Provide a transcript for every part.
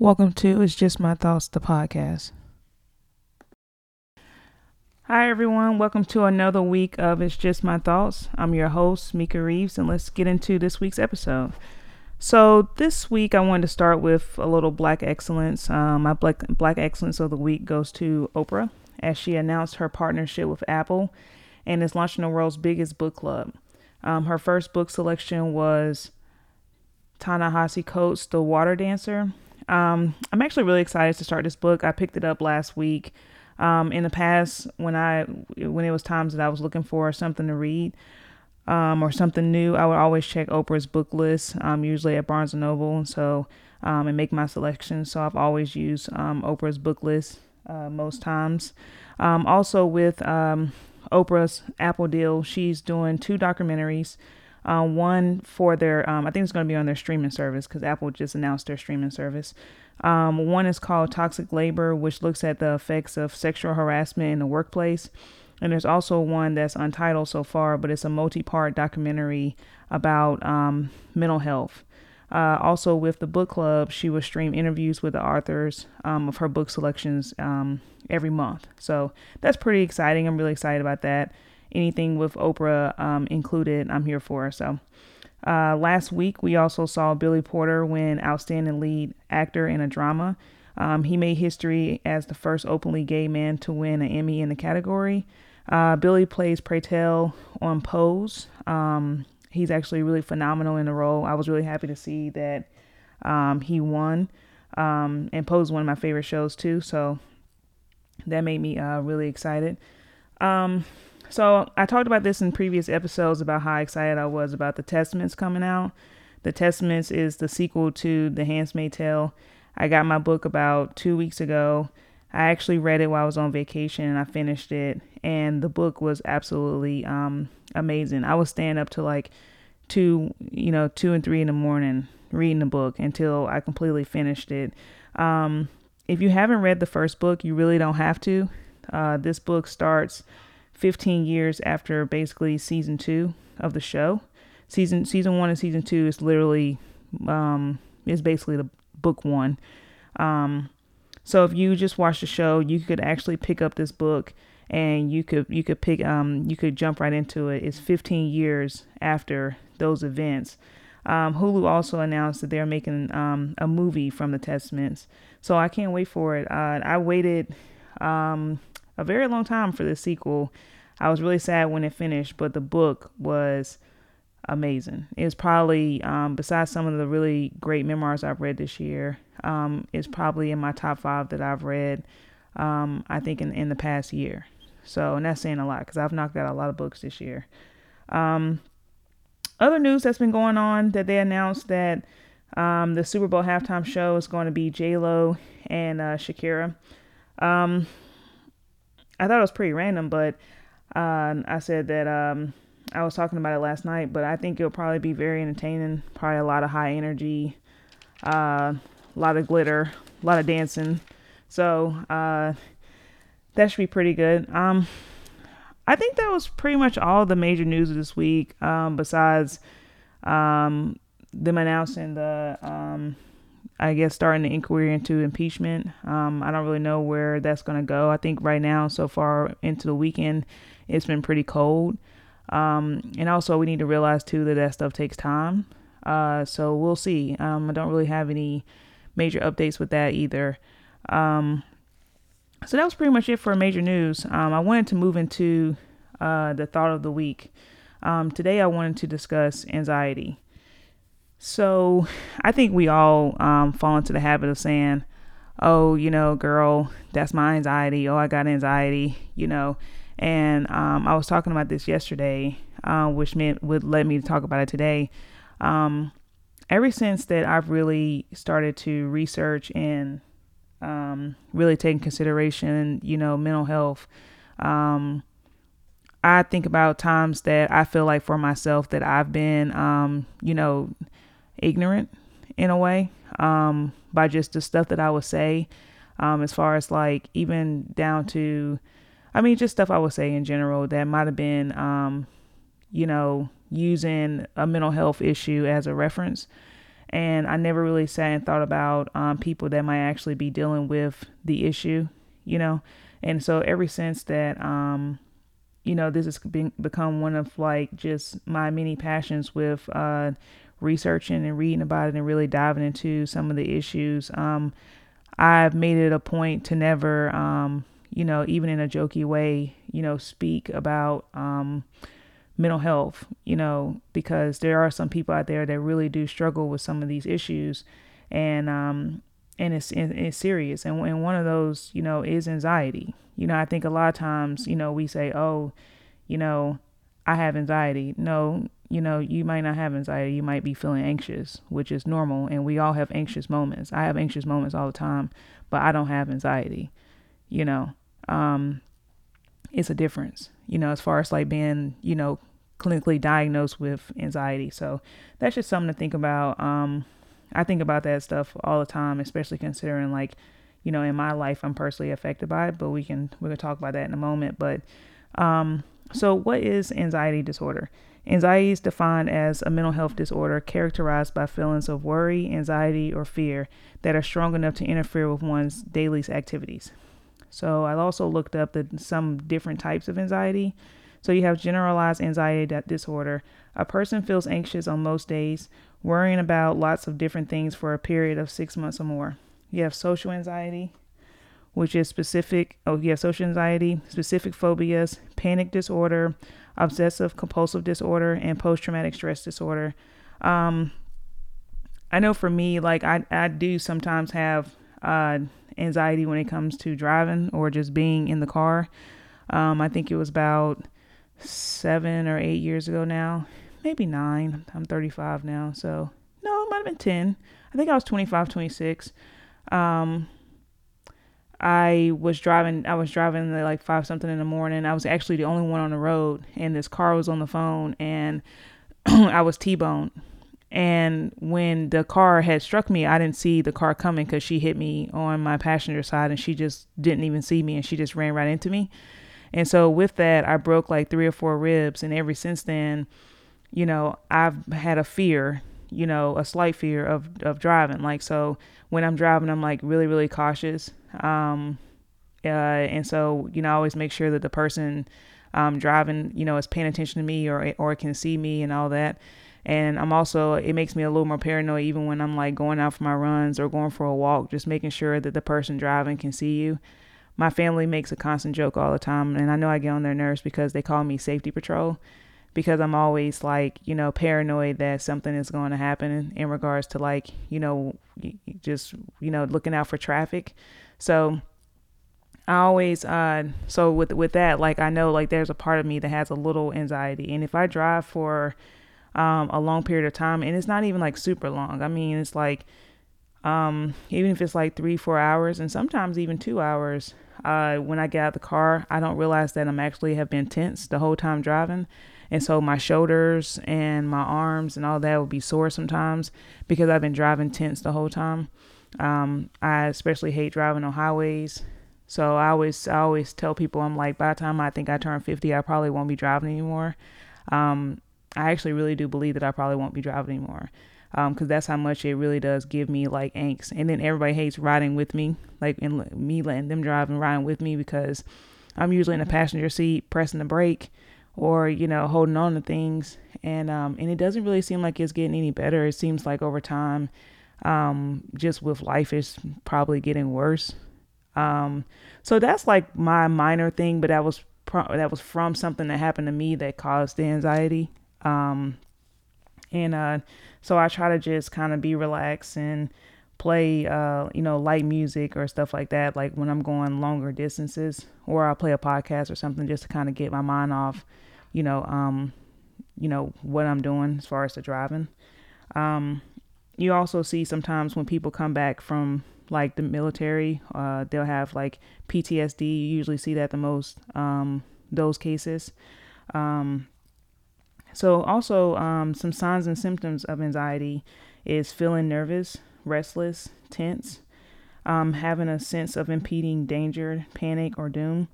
Welcome to It's Just My Thoughts, the podcast. Hi, everyone. Welcome to another week of It's Just My Thoughts. I'm your host, Mika Reeves, and let's get into this week's episode. So, this week I wanted to start with a little Black Excellence. Um, my Black, Black Excellence of the Week goes to Oprah as she announced her partnership with Apple and is launching the world's biggest book club. Um, her first book selection was Ta-Nehisi Coates' The Water Dancer. Um, I'm actually really excited to start this book. I picked it up last week. Um, in the past, when I when it was times that I was looking for something to read um, or something new, I would always check Oprah's book list, um, usually at Barnes and Noble, so um, and make my selection. So I've always used um, Oprah's book list uh, most times. Also with Oprah's Apple deal, she's doing two documentaries. Uh, one for their, um, I think it's going to be on their streaming service because Apple just announced their streaming service. Um, one is called Toxic Labor, which looks at the effects of sexual harassment in the workplace. And there's also one that's untitled so far, but it's a multi part documentary about um, mental health. Uh, also, with the book club, she will stream interviews with the authors um, of her book selections um, every month. So that's pretty exciting. I'm really excited about that. Anything with Oprah um, included, I'm here for. So uh, last week, we also saw Billy Porter win Outstanding Lead Actor in a Drama. Um, he made history as the first openly gay man to win an Emmy in the category. Uh, Billy plays Pray Tell on Pose. Um, he's actually really phenomenal in the role. I was really happy to see that um, he won. Um, and Pose is one of my favorite shows too, so that made me uh, really excited. So I talked about this in previous episodes about how excited I was about the Testaments coming out. The Testaments is the sequel to The Handmaid's Tale. I got my book about two weeks ago. I actually read it while I was on vacation and I finished it, and the book was absolutely um, amazing. I was staying up to like two, you know, two and three in the morning reading the book until I completely finished it. Um, if you haven't read the first book, you really don't have to. Uh, this book starts 15 years after basically season two of the show. Season season one and season two is literally um, is basically the book one. Um, so if you just watch the show, you could actually pick up this book and you could you could pick um you could jump right into it. It's 15 years after those events. Um, Hulu also announced that they're making um, a movie from the Testaments, so I can't wait for it. Uh, I waited um, a very long time for the sequel. I was really sad when it finished, but the book was amazing. It's probably, um, besides some of the really great memoirs I've read this year, um, it's probably in my top five that I've read, um, I think, in, in the past year. So, and that's saying a lot because I've knocked out a lot of books this year. Um, other news that's been going on that they announced that um, the Super Bowl halftime show is going to be J Lo and uh, Shakira. Um, I thought it was pretty random, but uh, I said that um, I was talking about it last night, but I think it'll probably be very entertaining. Probably a lot of high energy, uh, a lot of glitter, a lot of dancing. So uh, that should be pretty good. Um, I think that was pretty much all the major news of this week. Um, besides um, them announcing the um, I guess starting the inquiry into impeachment. Um, I don't really know where that's going to go. I think right now, so far into the weekend, it's been pretty cold. Um, and also, we need to realize too that that stuff takes time. Uh, so we'll see. Um, I don't really have any major updates with that either. Um, so that was pretty much it for major news. Um, I wanted to move into uh, the thought of the week. Um, today, I wanted to discuss anxiety. So I think we all um, fall into the habit of saying, oh, you know, girl, that's my anxiety. Oh, I got anxiety, you know. And um, I was talking about this yesterday, uh, which meant would let me to talk about it today. Um, ever since that, I've really started to research and um, really take consideration, you know, mental health. Um, I think about times that I feel like for myself that I've been, um, you know, ignorant in a way um, by just the stuff that I would say, um, as far as like even down to, I mean, just stuff I would say in general that might have been, um, you know, using a mental health issue as a reference. And I never really sat and thought about um, people that might actually be dealing with the issue, you know. And so ever since that, um, you know, this has been, become one of like just my many passions with uh, researching and reading about it and really diving into some of the issues. Um, I've made it a point to never, um, you know, even in a jokey way, you know, speak about um, mental health, you know, because there are some people out there that really do struggle with some of these issues, and um, and it's it's serious. And and one of those, you know, is anxiety. You know, I think a lot of times, you know, we say, oh, you know, I have anxiety. No, you know, you might not have anxiety. You might be feeling anxious, which is normal. And we all have anxious moments. I have anxious moments all the time, but I don't have anxiety. You know, um, it's a difference, you know, as far as like being, you know, clinically diagnosed with anxiety. So that's just something to think about. Um, I think about that stuff all the time, especially considering like, you know, in my life, I'm personally affected by it, but we can, we're going to talk about that in a moment. But, um, so what is anxiety disorder? Anxiety is defined as a mental health disorder characterized by feelings of worry, anxiety, or fear that are strong enough to interfere with one's daily activities. So I also looked up the, some different types of anxiety. So you have generalized anxiety disorder. A person feels anxious on most days, worrying about lots of different things for a period of six months or more. You have social anxiety, which is specific. Oh, have social anxiety, specific phobias, panic disorder, obsessive compulsive disorder, and post traumatic stress disorder. Um, I know for me, like I, I do sometimes have uh, anxiety when it comes to driving or just being in the car. Um, I think it was about seven or eight years ago now, maybe nine. I'm 35 now, so no, it might have been 10. I think I was 25, 26. Um, I was driving. I was driving at like five something in the morning. I was actually the only one on the road, and this car was on the phone, and I was T-boned. And when the car had struck me, I didn't see the car coming because she hit me on my passenger side, and she just didn't even see me, and she just ran right into me. And so with that, I broke like three or four ribs, and ever since then, you know, I've had a fear, you know, a slight fear of of driving. Like so, when I'm driving, I'm like really really cautious um, uh, and so, you know, I always make sure that the person um, driving, you know, is paying attention to me or, or can see me and all that. And I'm also, it makes me a little more paranoid even when I'm like going out for my runs or going for a walk, just making sure that the person driving can see you. My family makes a constant joke all the time, and I know I get on their nerves because they call me safety patrol because I'm always like, you know, paranoid that something is going to happen in, in regards to like, you know, just, you know, looking out for traffic. So I always uh so with with that like I know like there's a part of me that has a little anxiety and if I drive for um a long period of time and it's not even like super long. I mean it's like um even if it's like 3 4 hours and sometimes even 2 hours uh when I get out of the car, I don't realize that I'm actually have been tense the whole time driving. And so my shoulders and my arms and all that will be sore sometimes because I've been driving tense the whole time. Um, I especially hate driving on highways. So I always I always tell people I'm like by the time I think I turn 50, I probably won't be driving anymore. Um, I actually really do believe that I probably won't be driving anymore because um, that's how much it really does give me like angst. And then everybody hates riding with me, like and me letting them drive and riding with me because I'm usually in the passenger seat pressing the brake or you know holding on to things, and um, and it doesn't really seem like it's getting any better. It seems like over time um, just with life is probably getting worse. Um, so that's like my minor thing, but that was pro- that was from something that happened to me that caused the anxiety. Um, and uh, so I try to just kind of be relaxed and play, uh, you know, light music or stuff like that. Like when I'm going longer distances, or I'll play a podcast or something just to kind of get my mind off, you know, um, you know what I'm doing as far as the driving. Um, you also see sometimes when people come back from like the military, uh, they'll have like PTSD. You usually see that the most, um, those cases. Um, so, also, um, some signs and symptoms of anxiety is feeling nervous, restless, tense, um, having a sense of impending danger, panic, or doom,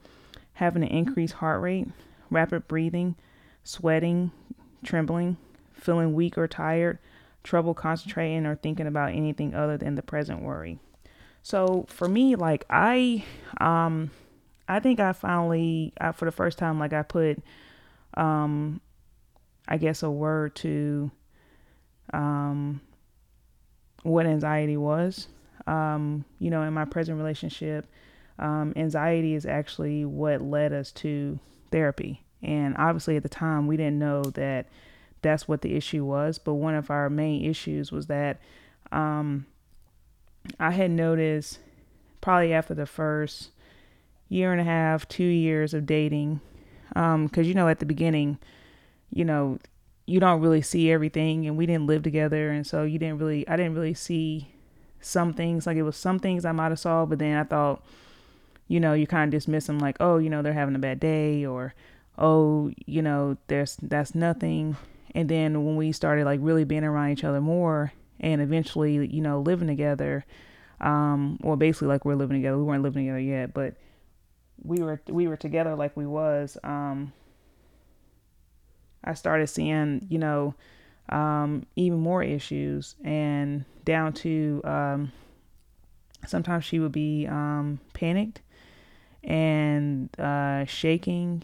having an increased heart rate, rapid breathing, sweating, trembling, feeling weak or tired, trouble concentrating or thinking about anything other than the present worry. So for me, like I, um, I think I finally, I, for the first time, like I put, um, I guess a word to, um, what anxiety was. Um, you know, in my present relationship, um, anxiety is actually what led us to therapy. And obviously, at the time, we didn't know that that's what the issue was. But one of our main issues was that um, I had noticed probably after the first year and a half, two years of dating, because um, you know, at the beginning, you know, you don't really see everything, and we didn't live together, and so you didn't really, I didn't really see some things. Like it was some things I might have saw, but then I thought, you know, you kind of dismiss them like, oh, you know, they're having a bad day, or oh, you know, there's that's nothing. And then when we started like really being around each other more and eventually, you know, living together, um, well basically like we're living together. We weren't living together yet, but we were we were together like we was. Um I started seeing, you know, um, even more issues and down to um, sometimes she would be um, panicked and uh, shaking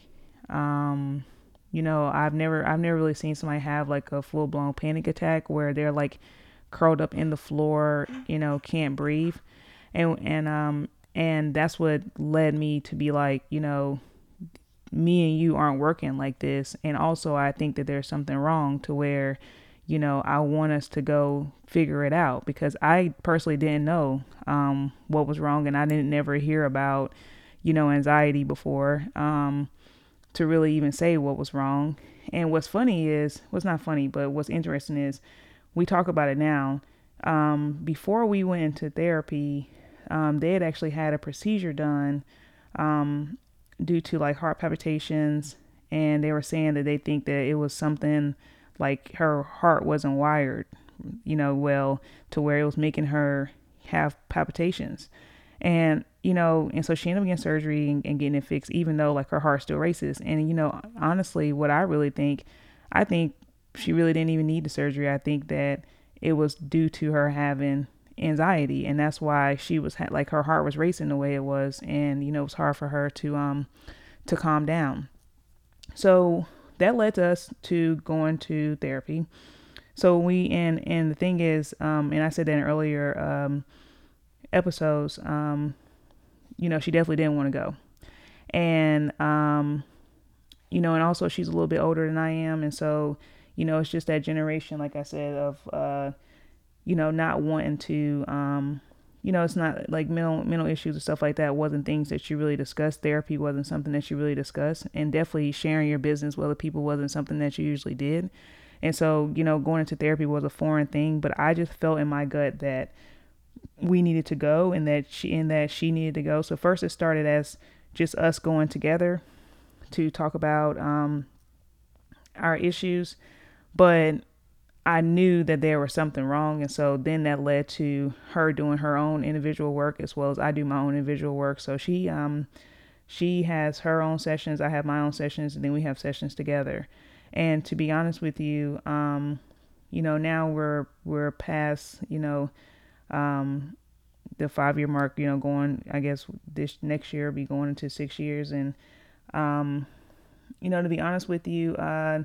um, you know, I've never I've never really seen somebody have like a full blown panic attack where they're like curled up in the floor, you know, can't breathe. And and um and that's what led me to be like, you know, me and you aren't working like this. And also I think that there's something wrong to where, you know, I want us to go figure it out because I personally didn't know um what was wrong and I didn't never hear about, you know, anxiety before. Um to really even say what was wrong. And what's funny is, what's not funny, but what's interesting is we talk about it now. Um, before we went into therapy, um, they had actually had a procedure done um, due to like heart palpitations. And they were saying that they think that it was something like her heart wasn't wired, you know, well, to where it was making her have palpitations. And you know, and so she ended up getting surgery and, and, getting it fixed, even though like her heart still races. And you know, honestly, what I really think, I think she really didn't even need the surgery. I think that it was due to her having anxiety, and that's why she was ha- like her heart was racing the way it was, and you know, it was hard for her to um to calm down. So that led us to going to therapy. So we and and the thing is, um, and I said that in earlier um episodes, um you know, she definitely didn't want to go. And, um, you know, and also she's a little bit older than I am. And so, you know, it's just that generation, like I said, of, uh, you know, not wanting to, um, you know, it's not like mental mental issues and stuff like that wasn't things that you really discussed. Therapy wasn't something that you really discussed, and definitely sharing your business with other people wasn't something that you usually did. And so, you know, going into therapy was a foreign thing, but I just felt in my gut that we needed to go and that she and that she needed to go. So first it started as just us going together to talk about um, our issues, but I knew that there was something wrong, and so then that led to her doing her own individual work as well as I do my own individual work. So she um she has her own sessions, I have my own sessions, and then we have sessions together. And to be honest with you, um, you know, now we're we're past, you know, um, the five year mark, you know, going, I guess this next year be going into six years. And, um, you know, to be honest with you, uh,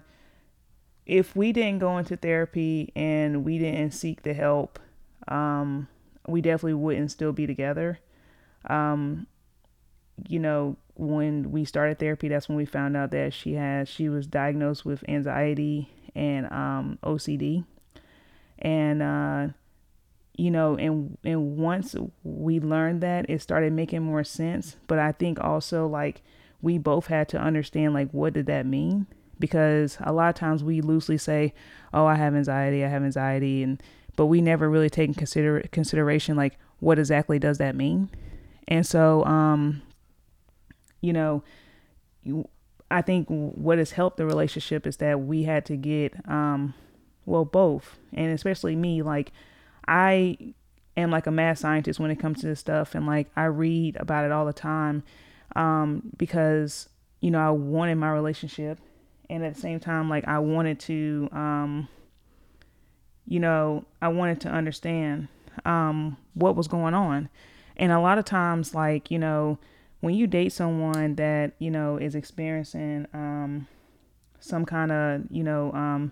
if we didn't go into therapy and we didn't seek the help, um, we definitely wouldn't still be together. Um, you know, when we started therapy, that's when we found out that she has, she was diagnosed with anxiety and, um, OCD. And, uh, you know and and once we learned that it started making more sense. But i think also like we both had to understand like what did that mean? Because a lot of times we loosely say oh i have anxiety i have anxiety and but we never really take in consider consideration like what exactly does that mean? And so um you know i think what has helped the relationship is that we had to get um well both. And especially me like I am like a mad scientist when it comes to this stuff and like I read about it all the time um, because you know I wanted my relationship and at the same time like I wanted to um, you know, I wanted to understand um, what was going on. And a lot of times, like, you know, when you date someone that, you know, is experiencing um, some kind of, you know, um,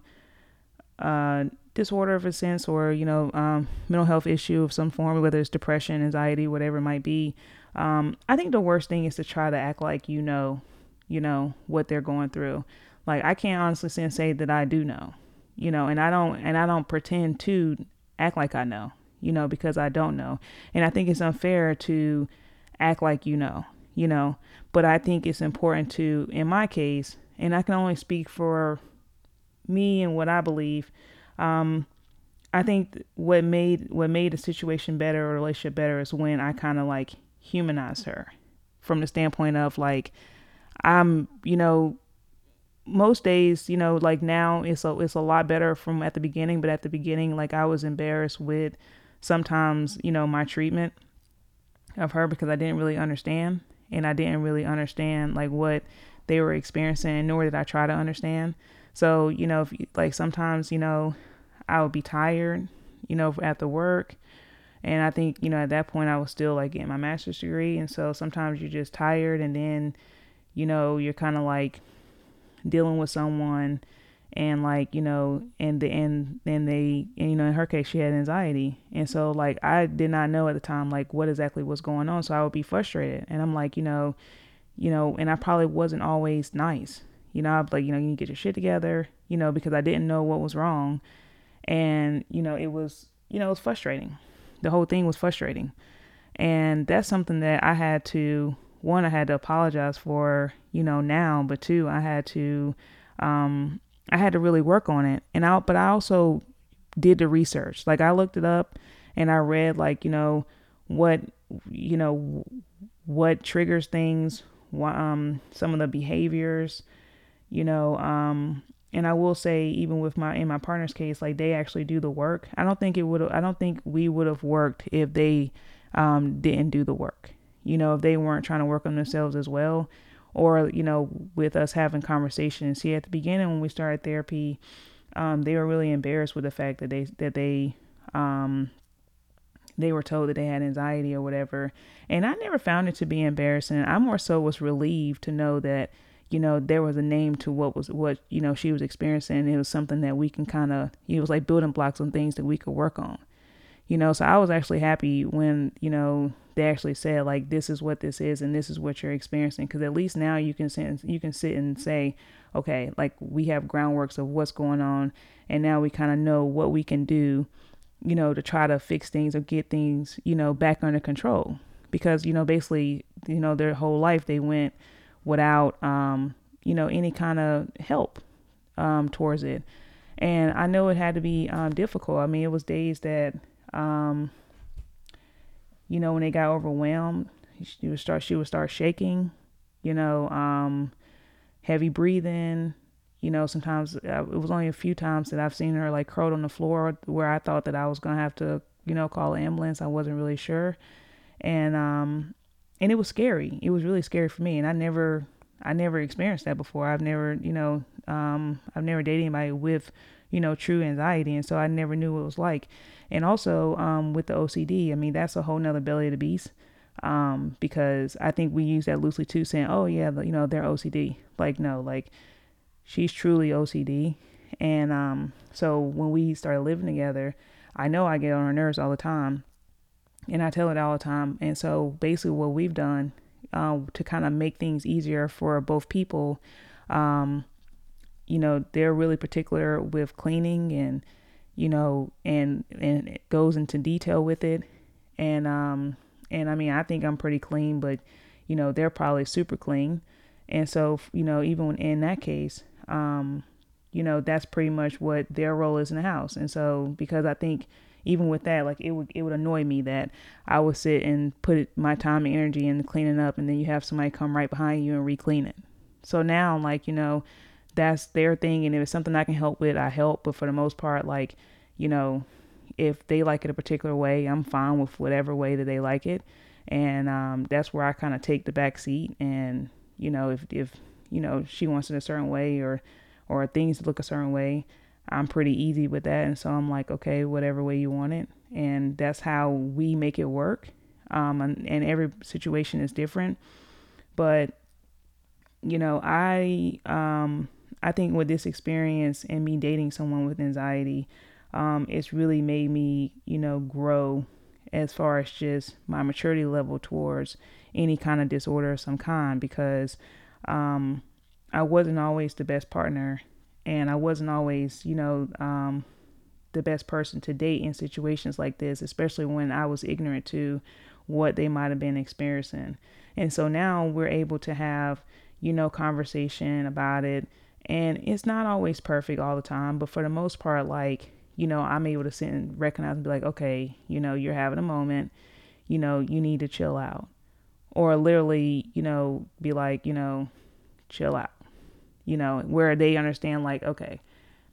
uh, disorder of a sense or, you know, um, mental health issue of some form, whether it's depression, anxiety, whatever it might be, um, I think the worst thing is to try to act like you know, you know, what they're going through. Like, I can't honestly say that I do know, you know, and I don't, and I don't pretend to act like I know you know, because I don't know. And I think it's unfair to act like you know, you know, but I think it's important to, in my case, and I can only speak for me and what I believe. Um, I think what made what made the situation better or relationship better is when I kind of like humanized her from the standpoint of like I'm, you know, most days, you know, like now it's a it's a lot better from at the beginning, but at the beginning like I was embarrassed with sometimes, you know, my treatment of her because I didn't really understand and I didn't really understand like what they were experiencing, nor did I try to understand. So, you know, if, like sometimes, you know, I would be tired, you know, after work. And I think, you know, at that point I was still like getting my master's degree. And so sometimes you're just tired and then, you know, you're kind of like dealing with someone and like you know and the and then they and, you know in her case she had anxiety and so like i did not know at the time like what exactly was going on so i would be frustrated and i'm like you know you know and i probably wasn't always nice you know i'm like you know you get your shit together you know because i didn't know what was wrong and you know it was you know it was frustrating the whole thing was frustrating and that's something that i had to one i had to apologize for you know now but two i had to um I had to really work on it. And I but I also did the research. Like I looked it up and I read like, you know, what you know what triggers things, um some of the behaviors, you know, um and I will say even with my in my partner's case, like they actually do the work. I don't think it would I don't think we would have worked if they um didn't do the work. You know, if they weren't trying to work on themselves as well or you know with us having conversations see at the beginning when we started therapy um, they were really embarrassed with the fact that they that they um, they were told that they had anxiety or whatever and i never found it to be embarrassing i more so was relieved to know that you know there was a name to what was what you know she was experiencing it was something that we can kind of it was like building blocks on things that we could work on. You know so i was actually happy when you know they actually said like this is what this is and this is what you're experiencing because at least now you can sit you can sit and say okay like we have groundworks of what's going on and now we kind of know what we can do you know to try to fix things or get things you know back under control. Because you know basically you know their whole life they went without um you know any kind of help um towards it and i know it had to be um difficult i mean it was days that um you know, when they got overwhelmed, she would start she would start shaking, you know, um, heavy breathing. You know, sometimes uh, it was only a few times that I've seen her like curled on the floor where I thought that I was gonna have to, you know, call an ambulance. I wasn't really sure, and um, and it was scary. It was really scary for me, and I never, I never experienced that before. I've never, you know, um, I've never dated anybody with, you know, true anxiety, and so I never knew what it was like. And also um, with the OCD, I mean, that's a whole nother belly of the beast. Um, because I think we use that loosely too, saying, oh, yeah, you know, they're OCD. Like, no, like she's truly OCD. And um, so when we started living together, I know I get on her nerves all the time. And I tell it all the time. And so basically, what we've done uh, to kind of make things easier for both people, um, you know, they're really particular with cleaning and you know, and and it goes into detail with it. And um and I mean, I think I'm pretty clean, but you know, they're probably super clean. And so, you know, even in that case, um, you know, that's pretty much what their role is in the house. And so, because I think even with that, like it would it would annoy me that I would sit and put my time and energy into cleaning up, and then you have somebody come right behind you and re-clean it. So now, like you know, that's their thing. And if it's something I can help with, I help. But for the most part, like, you know, if they like it a particular way, I'm fine with whatever way that they like it. And um, that's where I kind of take the back seat. And, you know, if, if, you know, she wants it a certain way or, or things look a certain way, I'm pretty easy with that. And so I'm like, okay, whatever way you want it. And that's how we make it work. Um, and, and every situation is different. But, you know, I, um, I think with this experience and me dating someone with anxiety, um, it's really made me, you know, grow as far as just my maturity level towards any kind of disorder of some kind because um, I wasn't always the best partner and I wasn't always, you know, um, the best person to date in situations like this, especially when I was ignorant to what they might have been experiencing. And so now we're able to have, you know, conversation about it. And it's not always perfect all the time, but for the most part, like, you know, I'm able to sit and recognize and be like, okay, you know, you're having a moment, you know, you need to chill out. Or literally, you know, be like, you know, chill out you know, where they understand like, okay,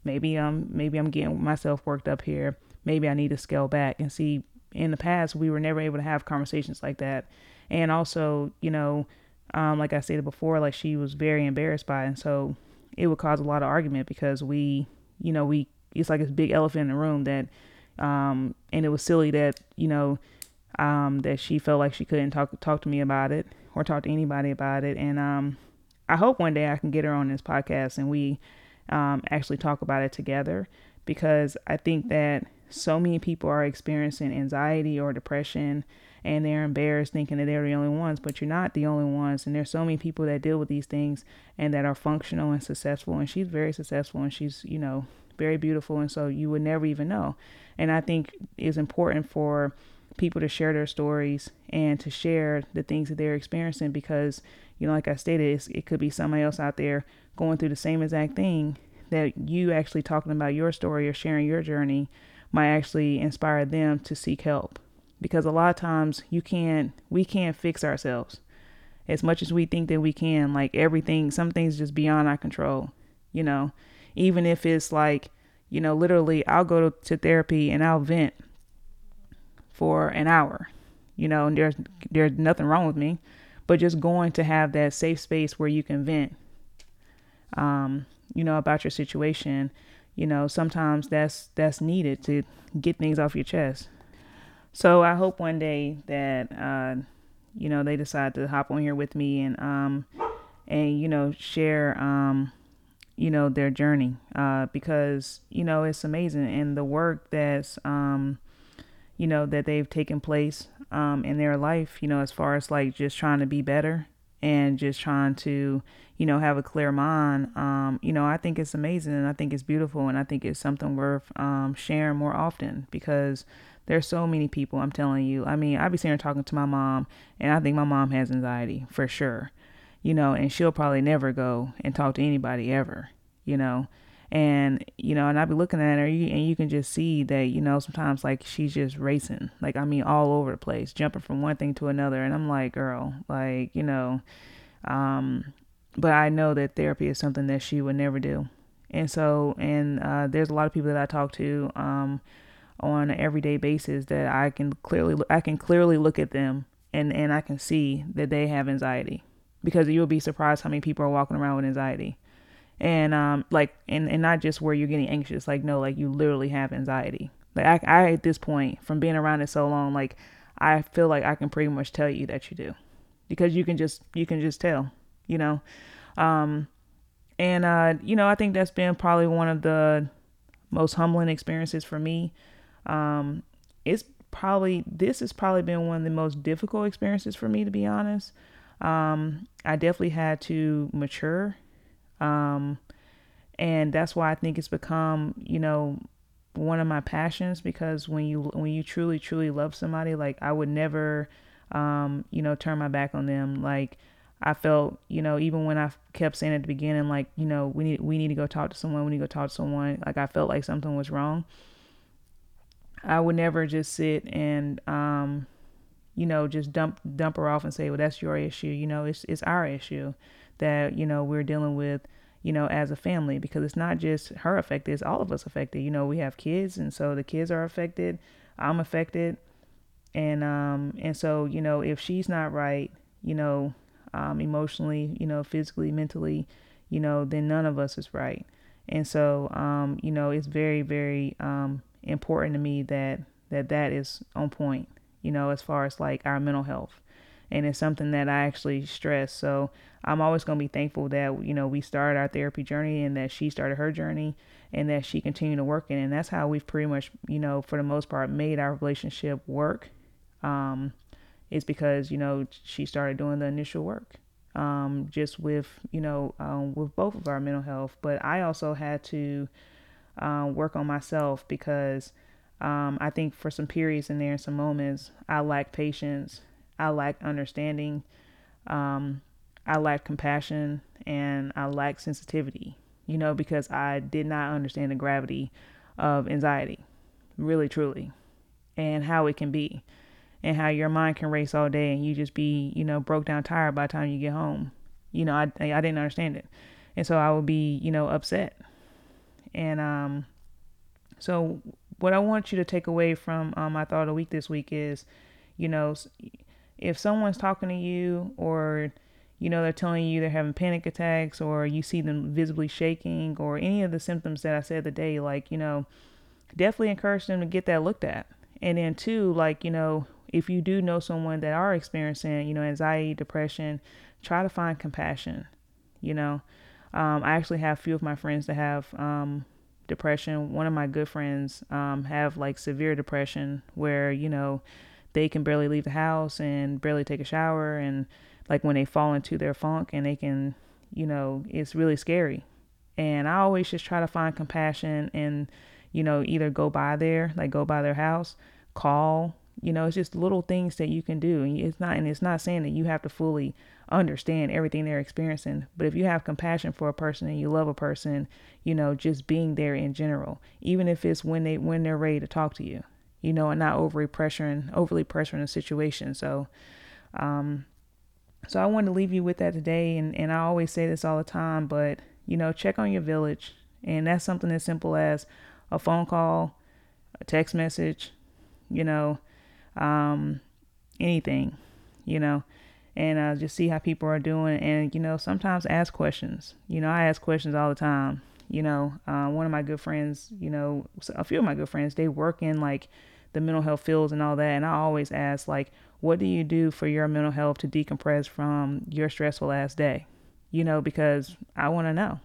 maybe I'm maybe I'm getting myself worked up here. Maybe I need to scale back and see in the past we were never able to have conversations like that. And also, you know, um, like I stated before, like she was very embarrassed by it. And so it would cause a lot of argument because we, you know, we it's like this big elephant in the room that um and it was silly that, you know, um that she felt like she couldn't talk talk to me about it or talk to anybody about it. And um I hope one day I can get her on this podcast and we um, actually talk about it together because I think that so many people are experiencing anxiety or depression and they're embarrassed thinking that they're the only ones, but you're not the only ones. And there's so many people that deal with these things and that are functional and successful. And she's very successful and she's, you know, very beautiful. And so you would never even know. And I think it's important for people to share their stories and to share the things that they're experiencing because you know, like I stated, it could be somebody else out there going through the same exact thing that you actually talking about your story or sharing your journey might actually inspire them to seek help. Because a lot of times you can't, we can't fix ourselves as much as we think that we can. Like everything, some things just beyond our control, you know, even if it's like, you know, literally I'll go to, therapy and I'll vent for an hour, you know, and there's, there's nothing wrong with me but just going to have that safe space where you can vent um, you know about your situation you know sometimes that's that's needed to get things off your chest. So i hope one day that uh, you know they decide to hop on here with me and um and you know share um you know their journey uh because you know it's amazing and the work that's um you know, that they've taken place um, in their life, you know, as far as like just trying to be better and just trying to, you know, have a clear mind. Um, you know, I think it's amazing and I think it's beautiful and I think it's something worth um, sharing more often because there's so many people, I'm telling you. I mean, I be sitting here talking to my mom and I think my mom has anxiety for sure, you know, and she'll probably never go and talk to anybody ever, you know and you know and i'd be looking at her and you can just see that you know sometimes like she's just racing. Like i mean all over the place jumping from one thing to another. And i'm like girl like you know um but i know that therapy is something that she would never do. And so and uh, there's a lot of people that i talk to um on an everyday basis that i can clearly i can clearly look at them and and i can see that they have anxiety. Because you'll be surprised how many people are walking around with anxiety and um like and, and not just where you're getting anxious like no like you literally have anxiety. Like I, I at this point from being around it so long like i feel like i can pretty much tell you that you do. Because you can just you can just tell you know? Um and uh you know i think that's been probably one of the most humbling experiences for me. Um it's probably this has probably been one of the most difficult experiences for me to be honest. Um i definitely had to mature um, and that's why I think it's become, you know, one of my passions because when you when you truly truly love somebody, like I would never, um, you know, turn my back on them. Like I felt, you know, even when I kept saying at the beginning, like, you know, we need we need to go talk to someone, we need to go talk to someone. Like I felt like something was wrong. I would never just sit and, um, you know, just dump dump her off and say, well, that's your issue. You know, it's it's our issue that you know we're dealing with you know as a family because it's not just her affected it's all of us affected. You know we have kids and so the kids are affected i'm affected. And um and so you know if she's not right you know um emotionally you know physically mentally you know then none of us is right. And so, um, you know, it's very, very um, important to me that that that is on point. You know, as far as like our mental health, and it's something that I actually stress. So I'm always going to be thankful that you know we started our therapy journey and that she started her journey and that she continued to work in. And that's how we've pretty much, you know, for the most part, made our relationship work. Um, is because you know she started doing the initial work um, just with you know um, with both of our mental health but i also had to uh, work on myself because um, i think for some periods in there and some moments i lack patience i lack understanding um, i lack compassion and i lack sensitivity you know because i did not understand the gravity of anxiety really truly and how it can be and how your mind can race all day and you just be, you know, broke down tired by the time you get home. You know, I I didn't understand it. And so I would be, you know, upset. And um so what I want you to take away from um, my thought of the week this week is, you know, if someone's talking to you or you know they're telling you they're having panic attacks or you see them visibly shaking or any of the symptoms that I said today, like, you know, definitely encourage them to get that looked at. And then two, like, you know, if you do know someone that are experiencing, you know, anxiety, depression, try to find compassion. You know, um, I actually have a few of my friends that have um, depression. One of my good friends um, have like severe depression where you know they can barely leave the house and barely take a shower, and like when they fall into their funk and they can, you know, it's really scary. And I always just try to find compassion and you know either go by there, like go by their house, call you know, it's just little things that you can do. And it's not and it's not saying that you have to fully understand everything they're experiencing. But if you have compassion for a person and you love a person, you know, just being there in general, even if it's when they when they're ready to talk to you, you know, and not overly pressuring overly pressuring the situation. So um so I wanted to leave you with that today and, and I always say this all the time, but you know, check on your village. And that's something as simple as a phone call, a text message, you know, um, anything, you know, and uh, just see how people are doing. And, you know, sometimes ask questions. You know, I ask questions all the time. You know, uh, one of my good friends, you know, a few of my good friends, they work in like the mental health fields and all that. And I always ask, like, what do you do for your mental health to decompress from your stressful last day? You know, because I want to know.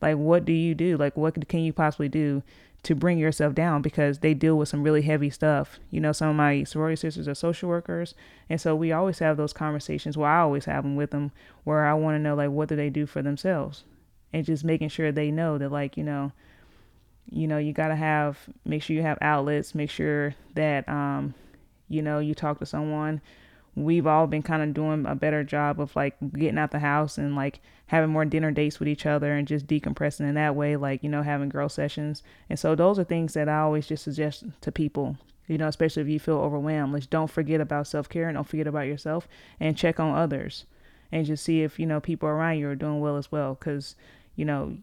Like, what do you do? Like, what can you possibly do to bring yourself down because they deal with some really heavy stuff. You know, some of my sorority sisters are social workers, and so we always have those conversations. Well, I always have them with them where I want to know like what do they do for themselves, and just making sure they know that like you know, you know you got to have make sure you have outlets, make sure that um, you know you talk to someone we've all been kind of doing a better job of like getting out the house and like having more dinner dates with each other and just decompressing in that way, like, you know, having girl sessions. And so those are things that I always just suggest to people, you know, especially if you feel overwhelmed. Like, don't forget about self care and don't forget about yourself and check on others and just see if, you know, people around you are doing well as well. Cause, you know,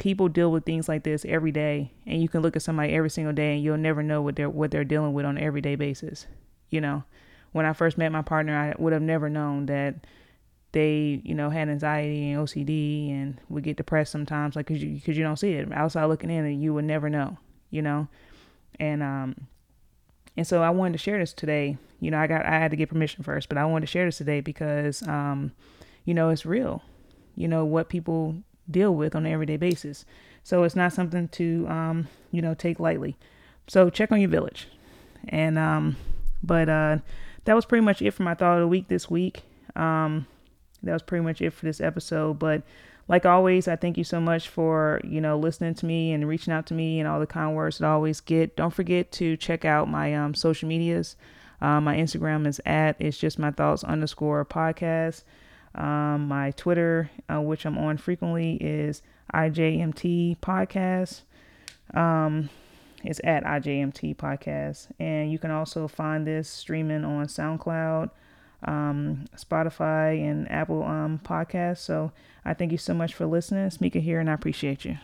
people deal with things like this every day and you can look at somebody every single day and you'll never know what they're what they're dealing with on an everyday basis you know when I first met my partner, I would have never known that they, you know, had anxiety and OCD and would get depressed sometimes, like, cause you, cause you don't see it outside looking in, and you would never know, you know, and um, and so I wanted to share this today. You know, I got I had to get permission first, but I wanted to share this today because, um, you know, it's real. You know what people deal with on an everyday basis, so it's not something to, um, you know, take lightly. So check on your village, and um, but uh that was pretty much it for my thought of the week this week. Um, that was pretty much it for this episode. But like always, I thank you so much for you know listening to me and reaching out to me and all the kind words that I always get. Don't forget to check out my um, social medias. Um, my Instagram is at it's just my thoughts underscore podcast. Um, my Twitter, uh, which I'm on frequently, is IJMT podcast. Um, it's at IJMT Podcast. And you can also find this streaming on SoundCloud, um, Spotify, and Apple um, Podcasts. So I thank you so much for listening. Smika here, and I appreciate you.